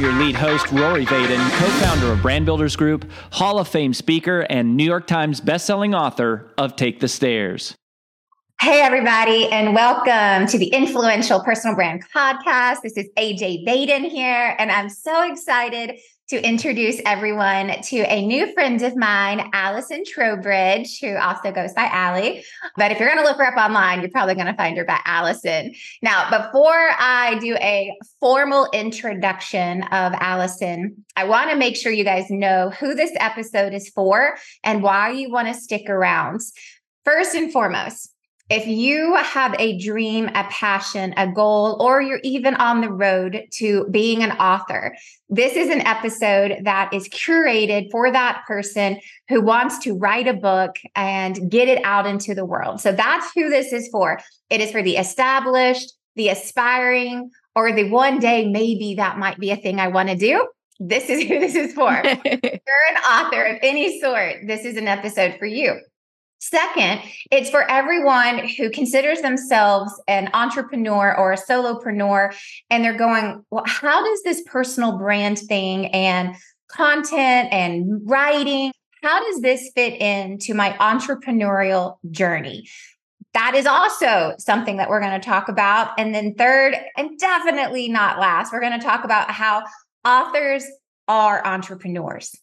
Your lead host, Rory Vaden, co founder of Brand Builders Group, Hall of Fame speaker, and New York Times bestselling author of Take the Stairs. Hey, everybody, and welcome to the Influential Personal Brand Podcast. This is AJ Vaden here, and I'm so excited to introduce everyone to a new friend of mine, Allison Trowbridge, who also goes by Allie. But if you're going to look her up online, you're probably going to find her by Allison. Now, before I do a formal introduction of Allison, I want to make sure you guys know who this episode is for and why you want to stick around. First and foremost, if you have a dream, a passion, a goal, or you're even on the road to being an author, this is an episode that is curated for that person who wants to write a book and get it out into the world. So that's who this is for. It is for the established, the aspiring, or the one day maybe that might be a thing I want to do. This is who this is for. if you're an author of any sort, this is an episode for you. Second, it's for everyone who considers themselves an entrepreneur or a solopreneur, and they're going, Well, how does this personal brand thing and content and writing, how does this fit into my entrepreneurial journey? That is also something that we're going to talk about. And then, third, and definitely not last, we're going to talk about how authors are entrepreneurs.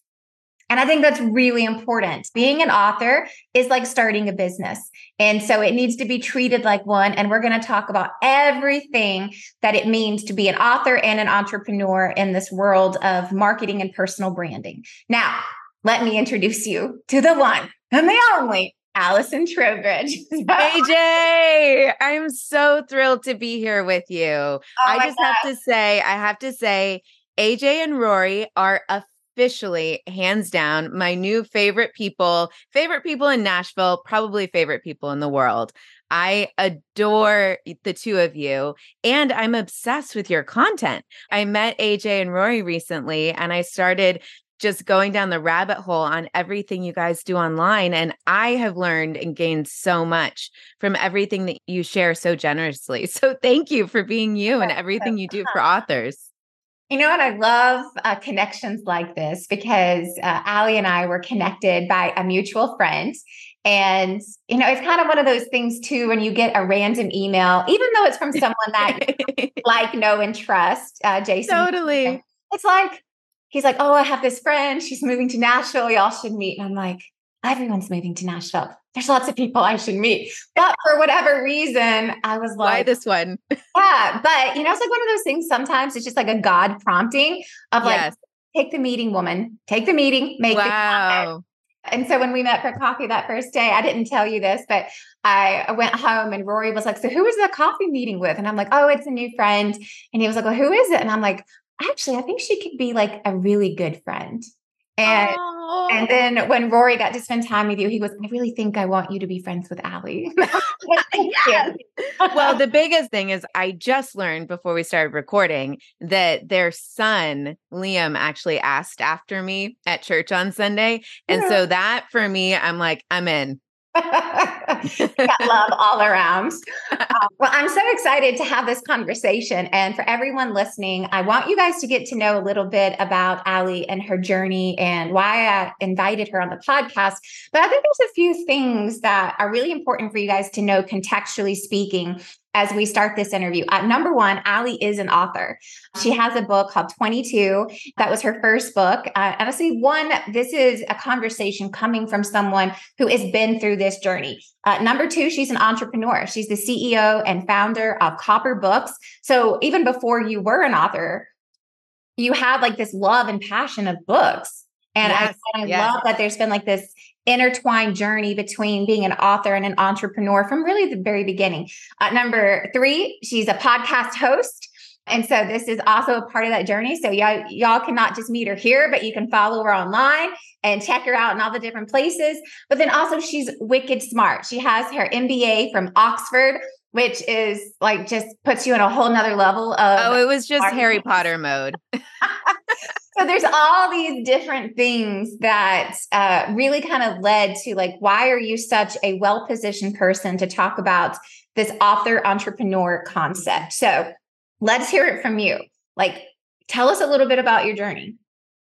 And I think that's really important. Being an author is like starting a business. And so it needs to be treated like one. And we're going to talk about everything that it means to be an author and an entrepreneur in this world of marketing and personal branding. Now, let me introduce you to the one and the only Allison Trowbridge. AJ, I'm so thrilled to be here with you. Oh I just God. have to say, I have to say, AJ and Rory are a officially, hands down, my new favorite people, favorite people in Nashville, probably favorite people in the world. I adore the two of you and I'm obsessed with your content. I met AJ and Rory recently and I started just going down the rabbit hole on everything you guys do online. And I have learned and gained so much from everything that you share so generously. So thank you for being you and everything you do for authors. You know what? I love uh, connections like this because uh, Allie and I were connected by a mutual friend. And, you know, it's kind of one of those things too when you get a random email, even though it's from someone that like, know, and trust, uh, Jason. Totally. It's like, he's like, oh, I have this friend. She's moving to Nashville. Y'all should meet. And I'm like, everyone's moving to Nashville there's lots of people I should meet. But for whatever reason, I was like, why this one? yeah. But, you know, it's like one of those things sometimes it's just like a God prompting of like, yes. take the meeting, woman, take the meeting, make it." wow. And so when we met for coffee that first day, I didn't tell you this, but I went home and Rory was like, So who was the coffee meeting with? And I'm like, Oh, it's a new friend. And he was like, Well, who is it? And I'm like, Actually, I think she could be like a really good friend. And oh. and then when Rory got to spend time with you, he was, I really think I want you to be friends with Allie. yes. well, the biggest thing is I just learned before we started recording that their son, Liam, actually asked after me at church on Sunday. And yeah. so that for me, I'm like, I'm in. love all around. Uh, well, I'm so excited to have this conversation. And for everyone listening, I want you guys to get to know a little bit about Allie and her journey and why I invited her on the podcast. But I think there's a few things that are really important for you guys to know contextually speaking as we start this interview. Uh, number one, Allie is an author. She has a book called 22. That was her first book. Uh, honestly, one, this is a conversation coming from someone who has been through this journey. Uh, number two, she's an entrepreneur. She's the CEO and founder of Copper Books. So even before you were an author, you have like this love and passion of books. And yes, I, I yes. love that there's been like this intertwined journey between being an author and an entrepreneur from really the very beginning. Uh, number three, she's a podcast host. And so this is also a part of that journey. So y'all, y'all cannot just meet her here, but you can follow her online and check her out in all the different places. But then also she's wicked smart. She has her MBA from Oxford, which is like just puts you in a whole nother level of Oh, it was just Harry Potter mode. so there's all these different things that uh, really kind of led to like why are you such a well-positioned person to talk about this author entrepreneur concept? So let's hear it from you. Like tell us a little bit about your journey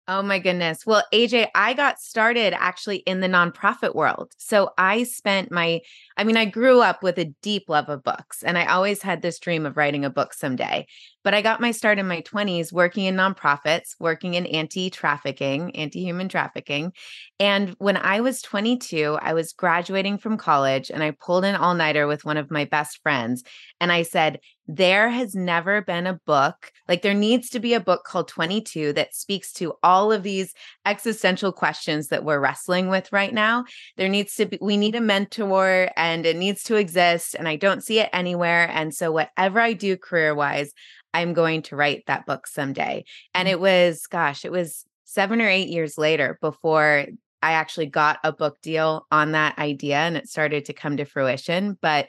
Oh my goodness. Well, AJ, I got started actually in the nonprofit world. So I spent my, I mean, I grew up with a deep love of books and I always had this dream of writing a book someday. But I got my start in my 20s working in nonprofits, working in anti trafficking, anti human trafficking. And when I was 22, I was graduating from college and I pulled an all nighter with one of my best friends. And I said, there has never been a book like there needs to be a book called 22 that speaks to all of these existential questions that we're wrestling with right now. There needs to be we need a mentor and it needs to exist and i don't see it anywhere. And so whatever i do career wise i'm going to write that book someday. And it was gosh it was 7 or 8 years later before I actually got a book deal on that idea and it started to come to fruition. But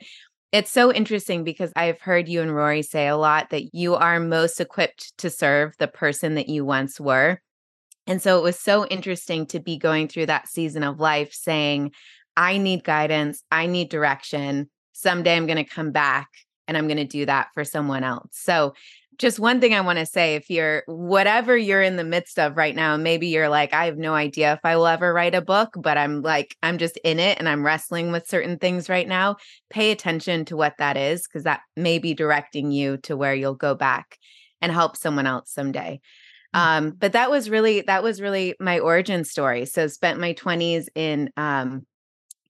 it's so interesting because I've heard you and Rory say a lot that you are most equipped to serve the person that you once were. And so it was so interesting to be going through that season of life saying, I need guidance, I need direction. Someday I'm going to come back and I'm going to do that for someone else. So just one thing I want to say if you're whatever you're in the midst of right now, maybe you're like, I have no idea if I will ever write a book, but I'm like, I'm just in it and I'm wrestling with certain things right now. Pay attention to what that is because that may be directing you to where you'll go back and help someone else someday. Um, mm-hmm. but that was really that was really my origin story. So spent my 20s in um,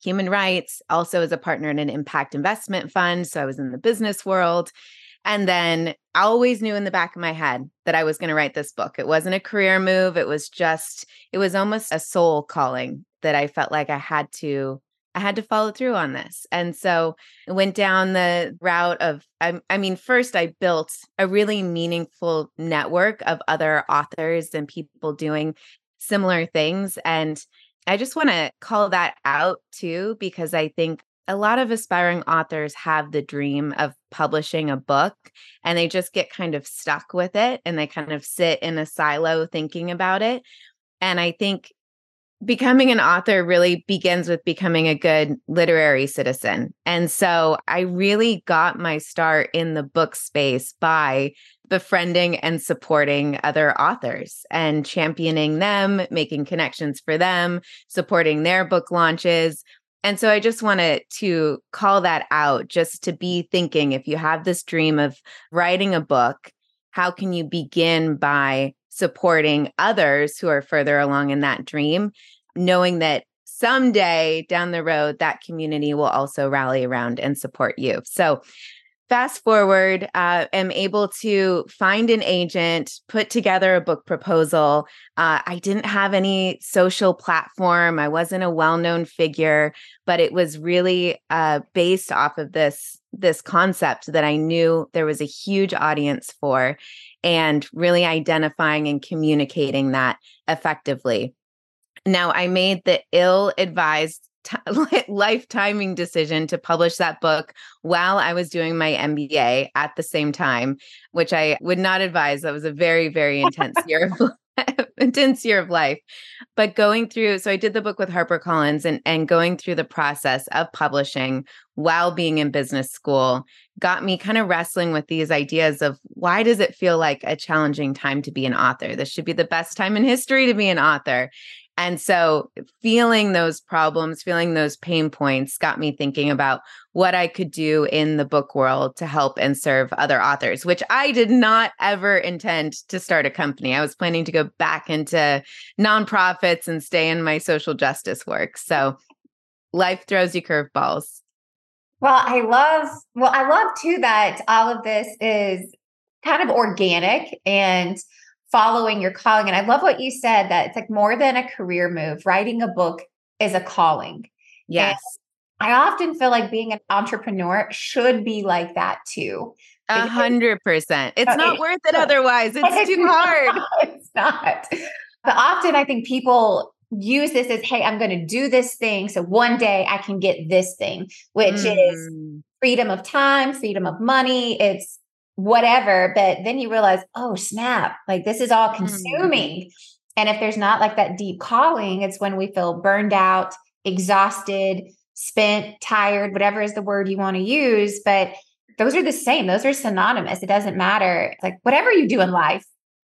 human rights, also as a partner in an impact investment fund. So I was in the business world and then I always knew in the back of my head that I was going to write this book. It wasn't a career move. It was just, it was almost a soul calling that I felt like I had to, I had to follow through on this. And so I went down the route of, I, I mean, first I built a really meaningful network of other authors and people doing similar things. And I just want to call that out too, because I think a lot of aspiring authors have the dream of publishing a book and they just get kind of stuck with it and they kind of sit in a silo thinking about it. And I think becoming an author really begins with becoming a good literary citizen. And so I really got my start in the book space by befriending and supporting other authors and championing them, making connections for them, supporting their book launches, and so I just wanted to call that out just to be thinking if you have this dream of writing a book, how can you begin by supporting others who are further along in that dream, knowing that someday down the road, that community will also rally around and support you. So fast forward uh, am able to find an agent put together a book proposal. Uh, i didn't have any social platform. I wasn't a well-known figure but it was really uh, based off of this this concept that i knew there was a huge audience for and really identifying and communicating that effectively. Now i made the ill advised t- life timing decision to publish that book while I was doing my MBA at the same time, which I would not advise. That was a very, very intense year of intense year of life. But going through, so I did the book with HarperCollins and, and going through the process of publishing while being in business school got me kind of wrestling with these ideas of why does it feel like a challenging time to be an author? This should be the best time in history to be an author. And so feeling those problems, feeling those pain points got me thinking about what I could do in the book world to help and serve other authors, which I did not ever intend to start a company. I was planning to go back into nonprofits and stay in my social justice work. So life throws you curveballs. Well, I love, well, I love too that all of this is kind of organic and following your calling. And I love what you said that it's like more than a career move. Writing a book is a calling. Yes. And I often feel like being an entrepreneur should be like that too. A hundred percent. It's not worth it otherwise. It's too hard. it's not. But often I think people use this as, hey, I'm going to do this thing. So one day I can get this thing, which mm. is freedom of time, freedom of money. It's whatever. But then you realize, oh, snap, like this is all mm. consuming. Mm. And if there's not like that deep calling, it's when we feel burned out, exhausted, spent, tired, whatever is the word you want to use. But those are the same, those are synonymous. It doesn't matter. like whatever you do in life,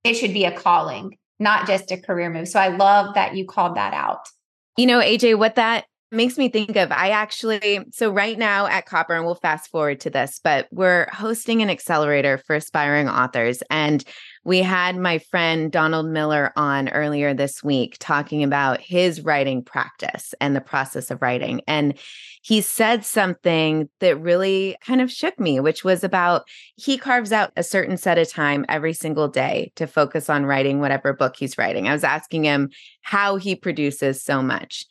it should be a calling, not just a career move. So I love that you called that out. You know, AJ, what that makes me think of I actually so right now at Copper and we'll fast forward to this but we're hosting an accelerator for aspiring authors and we had my friend Donald Miller on earlier this week talking about his writing practice and the process of writing and he said something that really kind of shook me which was about he carves out a certain set of time every single day to focus on writing whatever book he's writing. I was asking him how he produces so much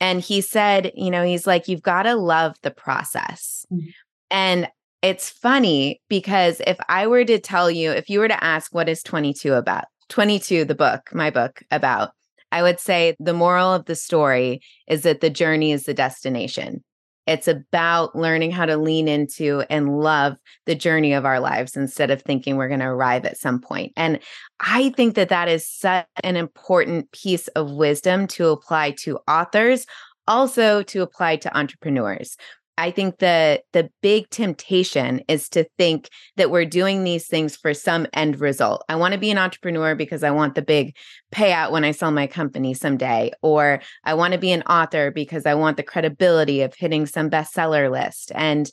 and he said, you know, he's like, you've got to love the process. Mm-hmm. And it's funny because if I were to tell you, if you were to ask, what is 22 about? 22, the book, my book about, I would say the moral of the story is that the journey is the destination. It's about learning how to lean into and love the journey of our lives instead of thinking we're going to arrive at some point. And I think that that is such an important piece of wisdom to apply to authors, also to apply to entrepreneurs. I think the the big temptation is to think that we're doing these things for some end result. I want to be an entrepreneur because I want the big payout when I sell my company someday, or I want to be an author because I want the credibility of hitting some bestseller list. And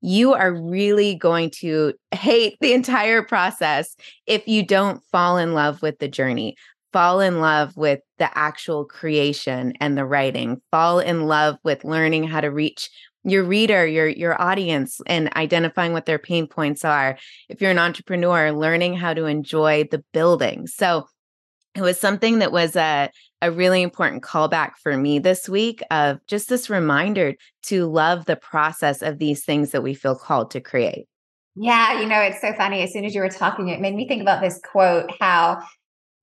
you are really going to hate the entire process if you don't fall in love with the journey fall in love with the actual creation and the writing fall in love with learning how to reach your reader, your your audience and identifying what their pain points are. If you're an entrepreneur, learning how to enjoy the building. So it was something that was a a really important callback for me this week of just this reminder to love the process of these things that we feel called to create. Yeah, you know, it's so funny. As soon as you were talking, it made me think about this quote how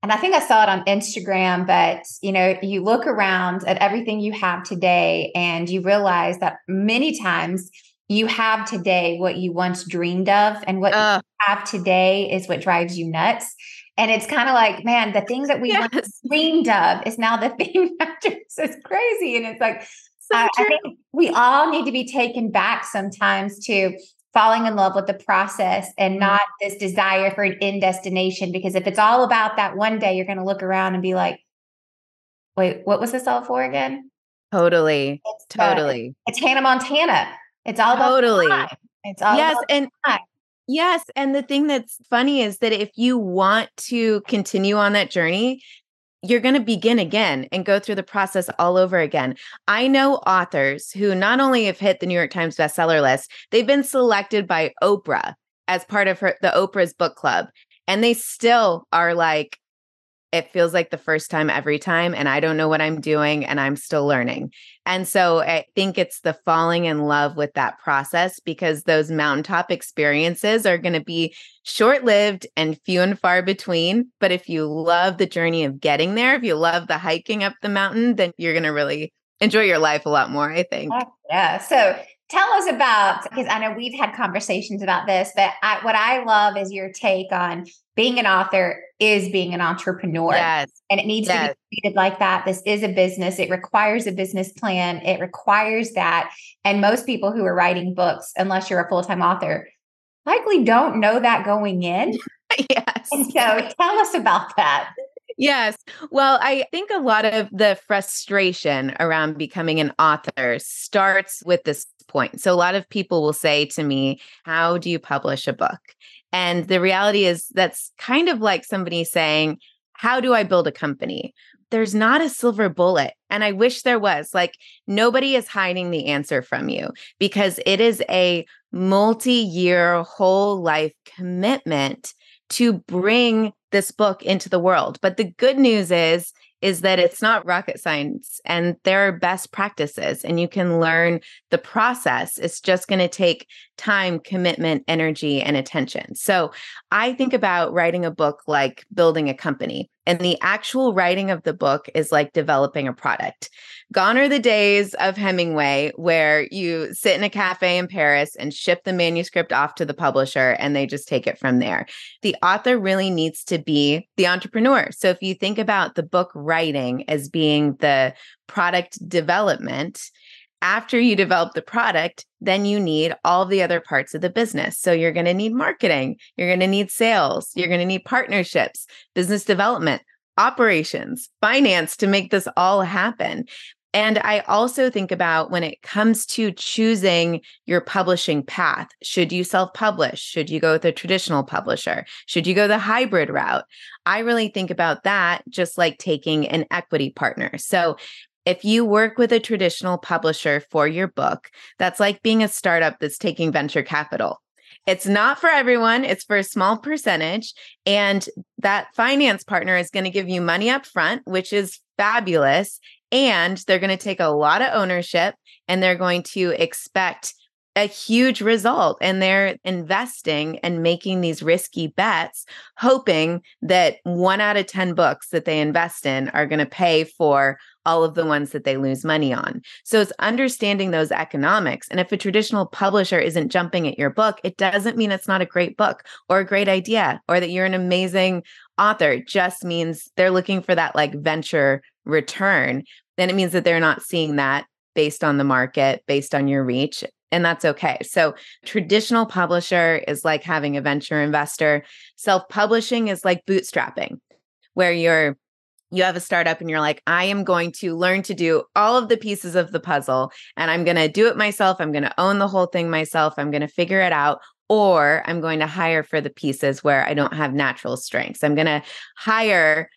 and I think I saw it on Instagram, but you know, you look around at everything you have today and you realize that many times you have today what you once dreamed of and what uh, you have today is what drives you nuts. And it's kind of like, man, the things that we yes. once dreamed of is now the thing that drives us crazy. And it's like, so I, I think we all need to be taken back sometimes to falling in love with the process and mm-hmm. not this desire for an end destination. Because if it's all about that one day, you're going to look around and be like, wait, what was this all for again? Totally. It's, totally. Uh, it's Hannah Montana. It's all about totally. It's all yes, and time. yes, and the thing that's funny is that if you want to continue on that journey, you're going to begin again and go through the process all over again. I know authors who not only have hit the New York Times bestseller list, they've been selected by Oprah as part of her the Oprah's book club and they still are like it feels like the first time every time and i don't know what i'm doing and i'm still learning. And so i think it's the falling in love with that process because those mountaintop experiences are going to be short-lived and few and far between but if you love the journey of getting there if you love the hiking up the mountain then you're going to really enjoy your life a lot more i think. Oh, yeah. So tell us about because i know we've had conversations about this but I, what i love is your take on being an author is being an entrepreneur yes. and it needs yes. to be treated like that this is a business it requires a business plan it requires that and most people who are writing books unless you're a full-time author likely don't know that going in yes and so tell us about that Yes. Well, I think a lot of the frustration around becoming an author starts with this point. So, a lot of people will say to me, How do you publish a book? And the reality is, that's kind of like somebody saying, How do I build a company? There's not a silver bullet. And I wish there was. Like, nobody is hiding the answer from you because it is a multi year, whole life commitment to bring this book into the world. But the good news is, is that it's not rocket science and there are best practices and you can learn the process. It's just going to take time, commitment, energy, and attention. So I think about writing a book like building a company. And the actual writing of the book is like developing a product. Gone are the days of Hemingway where you sit in a cafe in Paris and ship the manuscript off to the publisher and they just take it from there. The author really needs to be the entrepreneur. So if you think about the book writing as being the product development, after you develop the product, then you need all the other parts of the business. So you're going to need marketing, you're going to need sales, you're going to need partnerships, business development, operations, finance to make this all happen. And I also think about when it comes to choosing your publishing path, should you self publish? Should you go with a traditional publisher? Should you go the hybrid route? I really think about that just like taking an equity partner. So if you work with a traditional publisher for your book, that's like being a startup that's taking venture capital. It's not for everyone, it's for a small percentage. And that finance partner is going to give you money up front, which is fabulous. And they're going to take a lot of ownership and they're going to expect a huge result and they're investing and making these risky bets hoping that 1 out of 10 books that they invest in are going to pay for all of the ones that they lose money on. So it's understanding those economics and if a traditional publisher isn't jumping at your book it doesn't mean it's not a great book or a great idea or that you're an amazing author it just means they're looking for that like venture return then it means that they're not seeing that based on the market, based on your reach and that's okay. So, traditional publisher is like having a venture investor. Self publishing is like bootstrapping, where you're you have a startup and you're like, I am going to learn to do all of the pieces of the puzzle and I'm going to do it myself. I'm going to own the whole thing myself. I'm going to figure it out. Or I'm going to hire for the pieces where I don't have natural strengths. I'm going to hire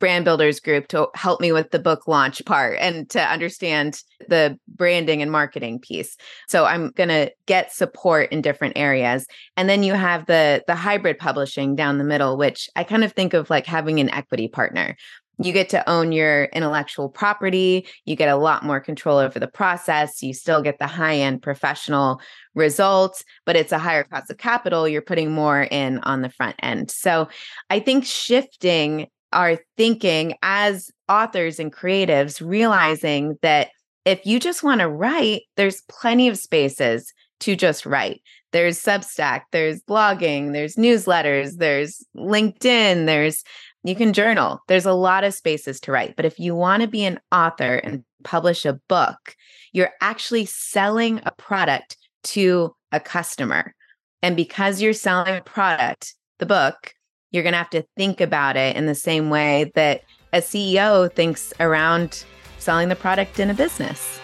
brand builders group to help me with the book launch part and to understand the branding and marketing piece. So I'm going to get support in different areas. And then you have the the hybrid publishing down the middle which I kind of think of like having an equity partner. You get to own your intellectual property, you get a lot more control over the process, you still get the high-end professional results, but it's a higher cost of capital, you're putting more in on the front end. So I think shifting are thinking as authors and creatives, realizing that if you just want to write, there's plenty of spaces to just write. There's Substack, there's blogging, there's newsletters, there's LinkedIn, there's you can journal. There's a lot of spaces to write. But if you want to be an author and publish a book, you're actually selling a product to a customer. And because you're selling a product, the book, you're going to have to think about it in the same way that a CEO thinks around selling the product in a business.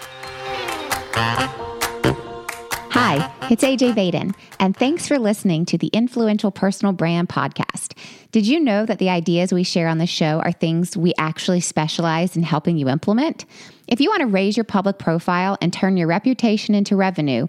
Hi, it's AJ Vaden, and thanks for listening to the Influential Personal Brand Podcast. Did you know that the ideas we share on the show are things we actually specialize in helping you implement? If you want to raise your public profile and turn your reputation into revenue,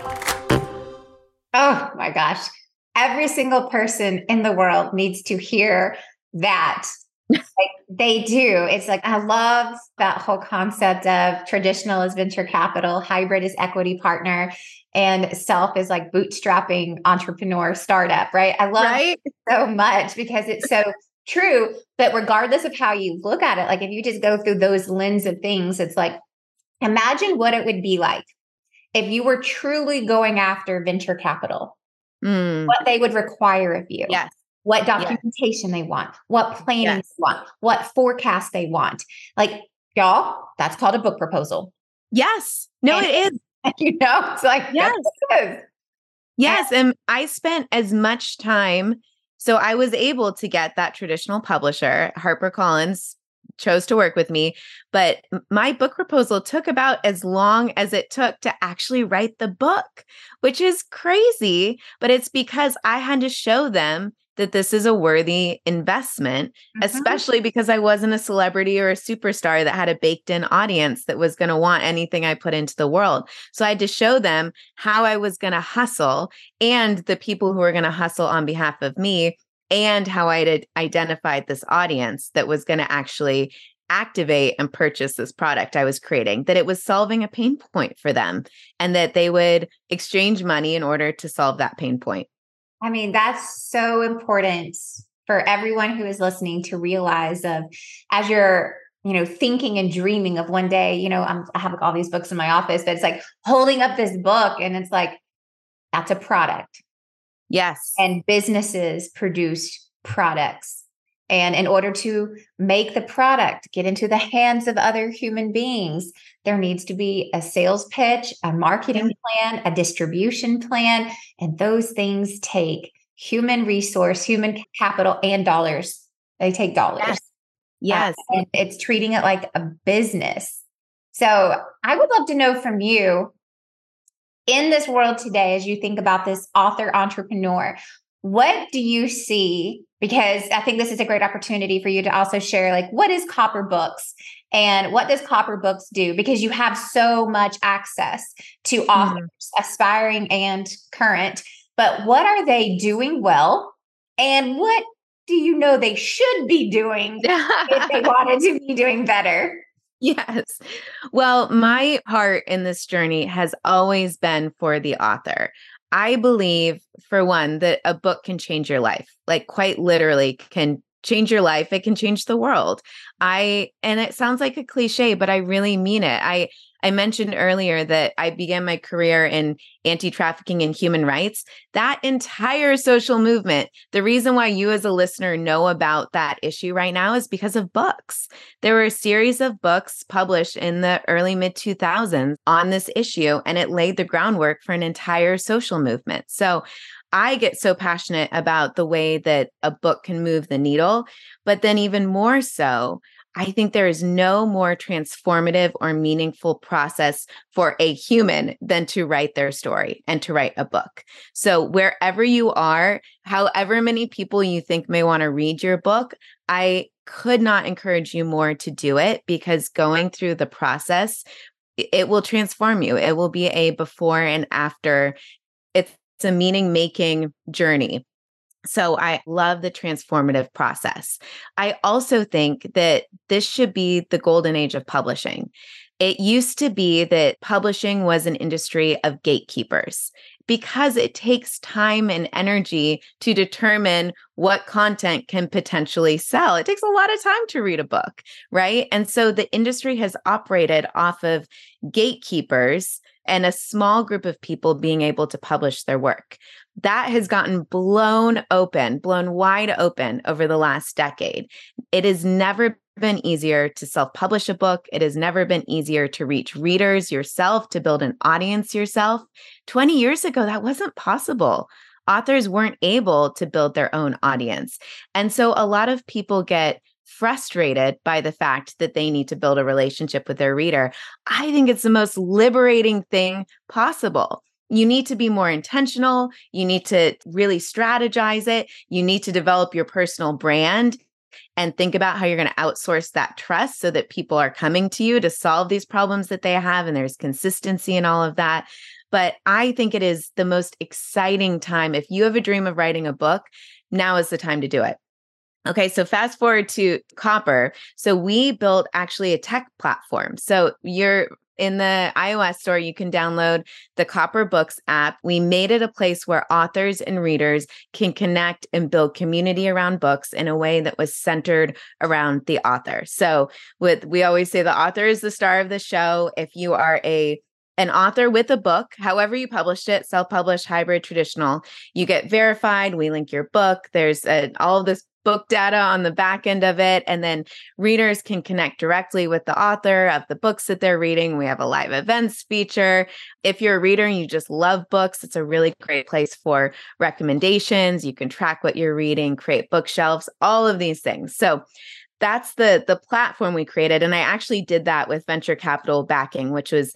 Gosh. Every single person in the world needs to hear that. like they do. It's like, I love that whole concept of traditional is venture capital, hybrid is equity partner, and self is like bootstrapping entrepreneur startup, right? I love right? it so much because it's so true. But regardless of how you look at it, like if you just go through those lens of things, it's like, imagine what it would be like if you were truly going after venture capital, mm. what they would require of you. Yes. What documentation yes. they want, what planning yes. they want, what forecast they want. Like, y'all, that's called a book proposal. Yes. No, and, it is. You know, it's like, yes. Yes. And, and I spent as much time. So I was able to get that traditional publisher, HarperCollins chose to work with me. But my book proposal took about as long as it took to actually write the book, which is crazy. But it's because I had to show them that this is a worthy investment, mm-hmm. especially because I wasn't a celebrity or a superstar that had a baked in audience that was going to want anything I put into the world. So I had to show them how I was going to hustle and the people who were going to hustle on behalf of me and how I had identified this audience that was going to actually activate and purchase this product I was creating, that it was solving a pain point for them and that they would exchange money in order to solve that pain point. I mean, that's so important for everyone who is listening to realize of as you're you know thinking and dreaming of one day you know I'm, i have all these books in my office but it's like holding up this book and it's like that's a product yes and businesses produce products and in order to make the product get into the hands of other human beings, there needs to be a sales pitch, a marketing plan, a distribution plan. And those things take human resource, human capital, and dollars. They take dollars. Yes. yes. Uh, and it's treating it like a business. So I would love to know from you in this world today, as you think about this author entrepreneur, what do you see because I think this is a great opportunity for you to also share like what is Copper Books and what does Copper Books do because you have so much access to mm-hmm. authors mm-hmm. aspiring and current but what are they doing well and what do you know they should be doing if they wanted to be doing better Yes. Well, my heart in this journey has always been for the author. I believe, for one, that a book can change your life, like quite literally can change your life. It can change the world. I, and it sounds like a cliche, but I really mean it. I, I mentioned earlier that I began my career in anti trafficking and human rights. That entire social movement, the reason why you as a listener know about that issue right now is because of books. There were a series of books published in the early mid 2000s on this issue, and it laid the groundwork for an entire social movement. So I get so passionate about the way that a book can move the needle, but then even more so, I think there is no more transformative or meaningful process for a human than to write their story and to write a book. So, wherever you are, however many people you think may want to read your book, I could not encourage you more to do it because going through the process, it will transform you. It will be a before and after. It's a meaning making journey so I love the transformative process. I also think that this should be the golden age of publishing. It used to be that publishing was an industry of gatekeepers because it takes time and energy to determine what content can potentially sell. It takes a lot of time to read a book, right? And so the industry has operated off of gatekeepers and a small group of people being able to publish their work that has gotten blown open, blown wide open over the last decade. It has never been easier to self publish a book. It has never been easier to reach readers yourself, to build an audience yourself. 20 years ago, that wasn't possible. Authors weren't able to build their own audience. And so a lot of people get frustrated by the fact that they need to build a relationship with their reader. I think it's the most liberating thing possible you need to be more intentional. You need to really strategize it. You need to develop your personal brand and think about how you're going to outsource that trust so that people are coming to you to solve these problems that they have and there's consistency and all of that. But I think it is the most exciting time. If you have a dream of writing a book, now is the time to do it. Okay, so fast forward to Copper. So we built actually a tech platform. So you're in the iOS store, you can download the Copper Books app. We made it a place where authors and readers can connect and build community around books in a way that was centered around the author. So, with we always say the author is the star of the show. If you are a an author with a book, however you published it, self-published, hybrid, traditional, you get verified. We link your book. There's a, all of this book data on the back end of it. And then readers can connect directly with the author of the books that they're reading. We have a live events feature. If you're a reader and you just love books, it's a really great place for recommendations. You can track what you're reading, create bookshelves, all of these things. So that's the the platform we created and i actually did that with venture capital backing which was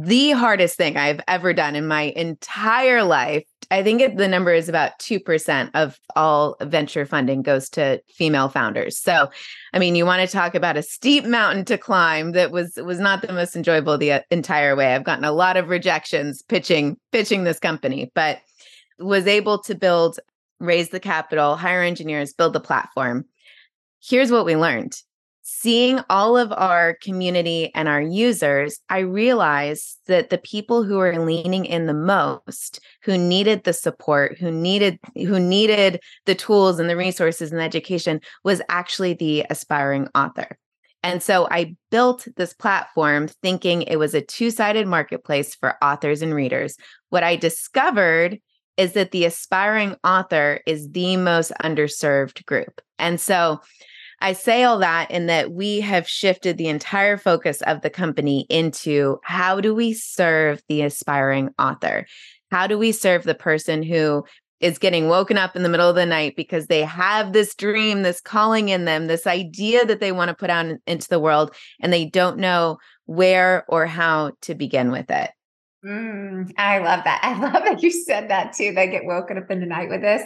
the hardest thing i've ever done in my entire life. I think it, the number is about 2% of all venture funding goes to female founders. So i mean you want to talk about a steep mountain to climb that was was not the most enjoyable the uh, entire way. I've gotten a lot of rejections pitching pitching this company but was able to build raise the capital hire engineers build the platform. Here's what we learned seeing all of our community and our users, I realized that the people who were leaning in the most, who needed the support, who needed who needed the tools and the resources and the education was actually the aspiring author. And so I built this platform thinking it was a two-sided marketplace for authors and readers. What I discovered is that the aspiring author is the most underserved group. And so I say all that in that we have shifted the entire focus of the company into how do we serve the aspiring author? How do we serve the person who is getting woken up in the middle of the night because they have this dream, this calling in them, this idea that they want to put out into the world, and they don't know where or how to begin with it. Mm, I love that. I love that you said that too. They get woken up in the night with this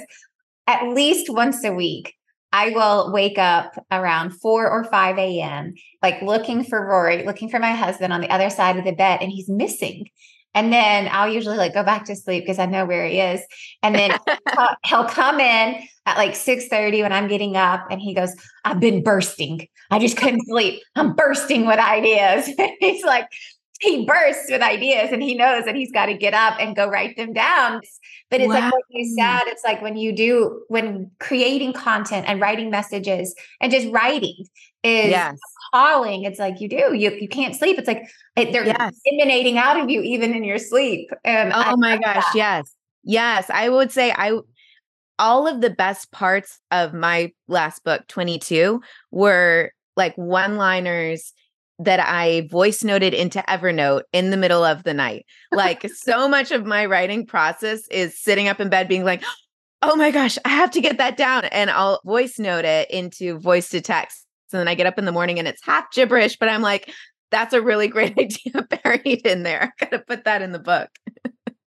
at least once a week. I will wake up around 4 or 5 a.m., like looking for Rory, looking for my husband on the other side of the bed, and he's missing. And then I'll usually like go back to sleep because I know where he is. And then he'll come in at like 6 30 when I'm getting up and he goes, I've been bursting. I just couldn't sleep. I'm bursting with ideas. he's like, he bursts with ideas and he knows that he's got to get up and go write them down. But it's wow. like what you said, it's like when you do when creating content and writing messages and just writing is yes. calling. It's like you do. You you can't sleep. It's like it, they're yes. emanating out of you even in your sleep. Um, and oh I my gosh, that. yes. Yes. I would say I all of the best parts of my last book, 22, were like one-liners that I voice noted into Evernote in the middle of the night. Like so much of my writing process is sitting up in bed being like, oh my gosh, I have to get that down. And I'll voice note it into voice to text. So then I get up in the morning and it's half gibberish, but I'm like, that's a really great idea buried in there. I gotta put that in the book.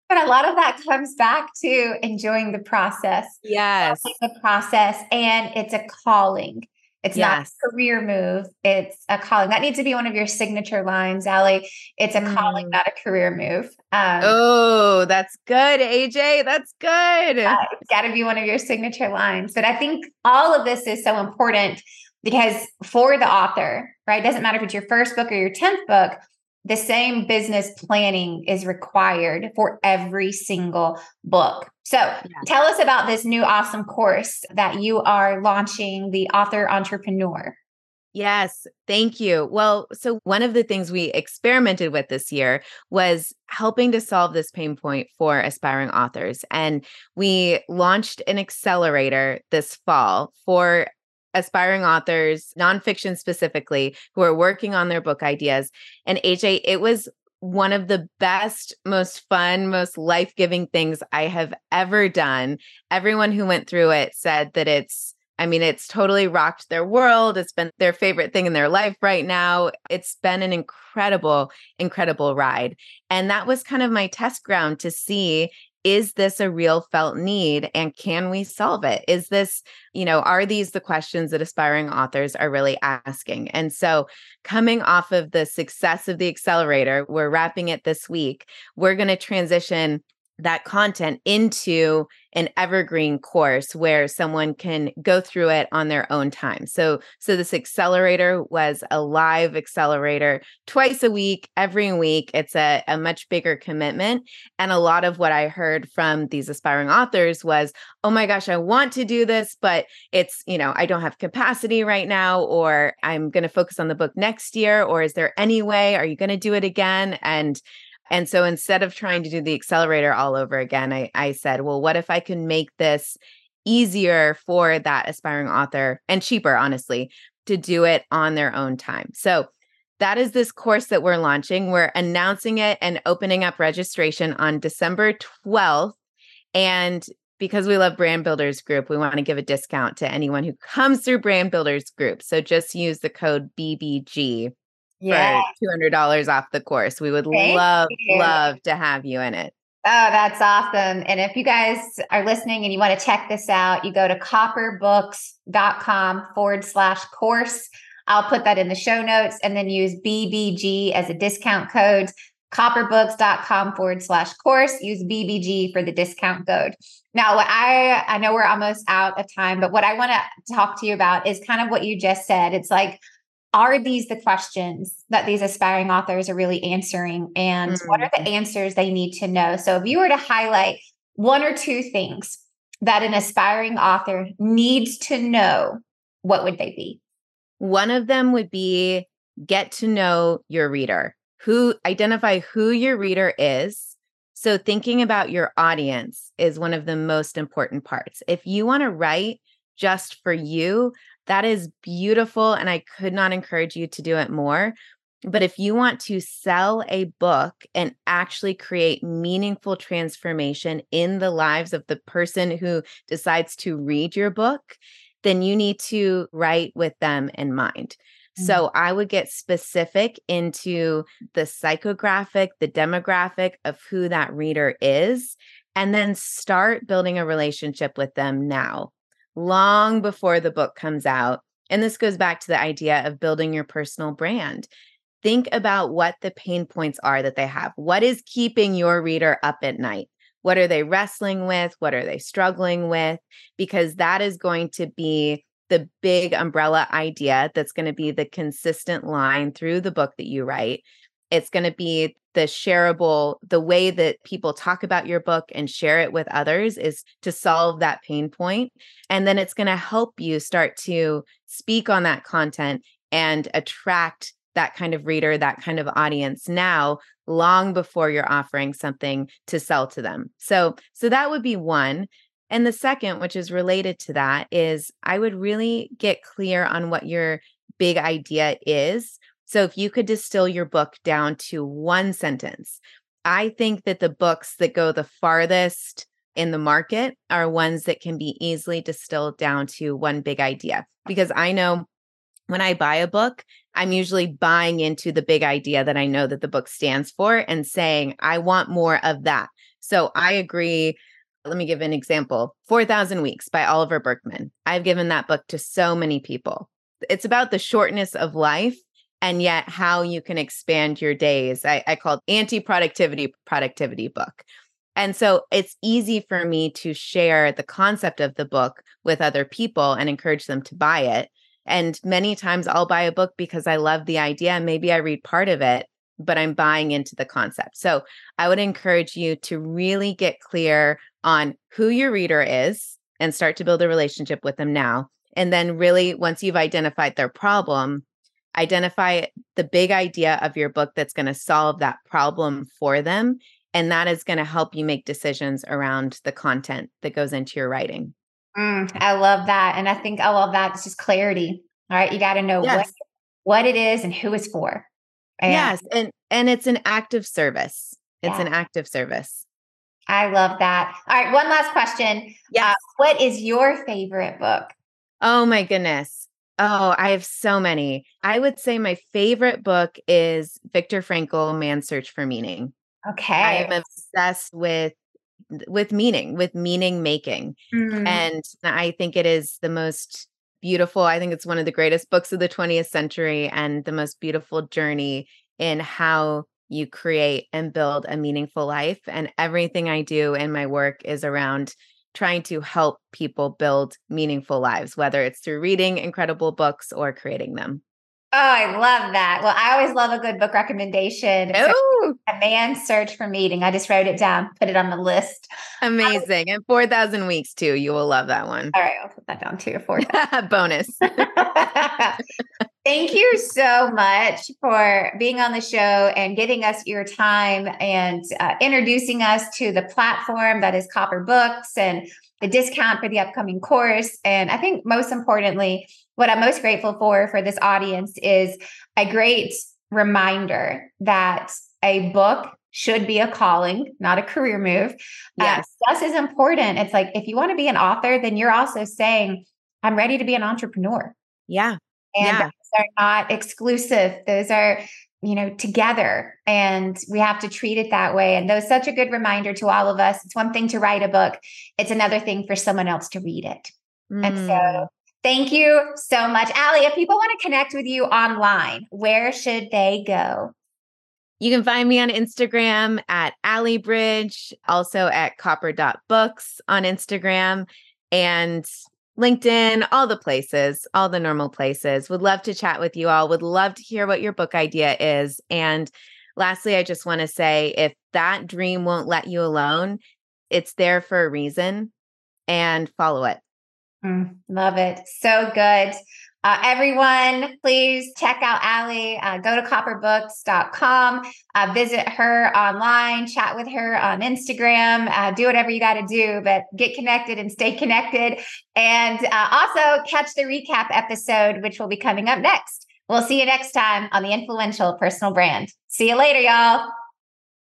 But a lot of that comes back to enjoying the process. Yes. The process and it's a calling. It's yes. not a career move. It's a calling. That needs to be one of your signature lines, Allie. It's a mm. calling, not a career move. Um, oh, that's good, AJ. That's good. Uh, it's got to be one of your signature lines. But I think all of this is so important because for the author, right? It doesn't matter if it's your first book or your 10th book, the same business planning is required for every single book. So, yeah. tell us about this new awesome course that you are launching, the Author Entrepreneur. Yes, thank you. Well, so one of the things we experimented with this year was helping to solve this pain point for aspiring authors. And we launched an accelerator this fall for aspiring authors, nonfiction specifically, who are working on their book ideas. And AJ, it was one of the best, most fun, most life giving things I have ever done. Everyone who went through it said that it's, I mean, it's totally rocked their world. It's been their favorite thing in their life right now. It's been an incredible, incredible ride. And that was kind of my test ground to see is this a real felt need and can we solve it? Is this you know are these the questions that aspiring authors are really asking? And so coming off of the success of the accelerator we're wrapping it this week we're going to transition that content into an evergreen course where someone can go through it on their own time. So so this accelerator was a live accelerator twice a week, every week. It's a, a much bigger commitment. And a lot of what I heard from these aspiring authors was, oh my gosh, I want to do this, but it's, you know, I don't have capacity right now, or I'm going to focus on the book next year, or is there any way? Are you going to do it again? And and so instead of trying to do the accelerator all over again, I, I said, well, what if I can make this easier for that aspiring author and cheaper, honestly, to do it on their own time? So that is this course that we're launching. We're announcing it and opening up registration on December 12th. And because we love Brand Builders Group, we want to give a discount to anyone who comes through Brand Builders Group. So just use the code BBG yeah. for $200 off the course. We would Thank love, you. love to have you in it. Oh, that's awesome. And if you guys are listening and you want to check this out, you go to copperbooks.com forward slash course. I'll put that in the show notes and then use BBG as a discount code. Copperbooks.com forward slash course. Use BBG for the discount code. Now, what I I know we're almost out of time, but what I want to talk to you about is kind of what you just said. It's like are these the questions that these aspiring authors are really answering? And mm-hmm. what are the mm-hmm. answers they need to know? So, if you were to highlight one or two things that an aspiring author needs to know, what would they be? One of them would be get to know your reader, who identify who your reader is. So, thinking about your audience is one of the most important parts. If you want to write just for you, that is beautiful. And I could not encourage you to do it more. But if you want to sell a book and actually create meaningful transformation in the lives of the person who decides to read your book, then you need to write with them in mind. Mm-hmm. So I would get specific into the psychographic, the demographic of who that reader is, and then start building a relationship with them now long before the book comes out. And this goes back to the idea of building your personal brand. Think about what the pain points are that they have. What is keeping your reader up at night? What are they wrestling with? What are they struggling with? Because that is going to be the big umbrella idea that's going to be the consistent line through the book that you write. It's going to be the shareable, the way that people talk about your book and share it with others is to solve that pain point. And then it's going to help you start to speak on that content and attract that kind of reader, that kind of audience now long before you're offering something to sell to them. So so that would be one. And the second, which is related to that, is I would really get clear on what your big idea is so if you could distill your book down to one sentence, I think that the books that go the farthest in the market are ones that can be easily distilled down to one big idea. Because I know when I buy a book, I'm usually buying into the big idea that I know that the book stands for and saying, I want more of that. So I agree. Let me give an example 4,000 Weeks by Oliver Burkeman. I've given that book to so many people. It's about the shortness of life and yet how you can expand your days. I, I called anti-productivity productivity book. And so it's easy for me to share the concept of the book with other people and encourage them to buy it. And many times I'll buy a book because I love the idea. Maybe I read part of it, but I'm buying into the concept. So I would encourage you to really get clear on who your reader is and start to build a relationship with them now. And then, really, once you've identified their problem, identify the big idea of your book that's going to solve that problem for them. And that is going to help you make decisions around the content that goes into your writing. Mm, I love that. And I think I love that. It's just clarity. All right. You got to know yes. what, what it is and who it's for. And yes. And, and it's an active service. It's yeah. an active service. I love that. All right. One last question. Yes. Uh, what is your favorite book? Oh my goodness. Oh, I have so many. I would say my favorite book is Viktor Frankl, Man's Search for Meaning. Okay. I am obsessed with with meaning, with meaning making. Mm. And I think it is the most beautiful. I think it's one of the greatest books of the 20th century and the most beautiful journey in how you create and build a meaningful life. And everything I do in my work is around trying to help people build meaningful lives, whether it's through reading incredible books or creating them. Oh, I love that. Well, I always love a good book recommendation. Oh. A man's search for meaning. I just wrote it down, put it on the list. Amazing. and 4,000 weeks too. You will love that one. All right. I'll put that down too. Four bonus. Thank you so much for being on the show and giving us your time and uh, introducing us to the platform that is Copper Books and the discount for the upcoming course. And I think most importantly, what I'm most grateful for for this audience is a great reminder that a book should be a calling, not a career move. Uh, yes. Uh, just as important. It's like if you want to be an author, then you're also saying, I'm ready to be an entrepreneur. Yeah. And yeah. those are not exclusive. Those are, you know, together. And we have to treat it that way. And was such a good reminder to all of us. It's one thing to write a book, it's another thing for someone else to read it. Mm. And so mm. thank you so much. Allie, if people want to connect with you online, where should they go? You can find me on Instagram at Allie Bridge, also at copper.books on Instagram and LinkedIn, all the places, all the normal places. Would love to chat with you all. Would love to hear what your book idea is. And lastly, I just want to say if that dream won't let you alone, it's there for a reason and follow it. Mm, love it. So good. Uh, everyone, please check out Allie. Uh, go to copperbooks.com, uh, visit her online, chat with her on Instagram, uh, do whatever you got to do, but get connected and stay connected. And uh, also catch the recap episode, which will be coming up next. We'll see you next time on the Influential Personal Brand. See you later, y'all.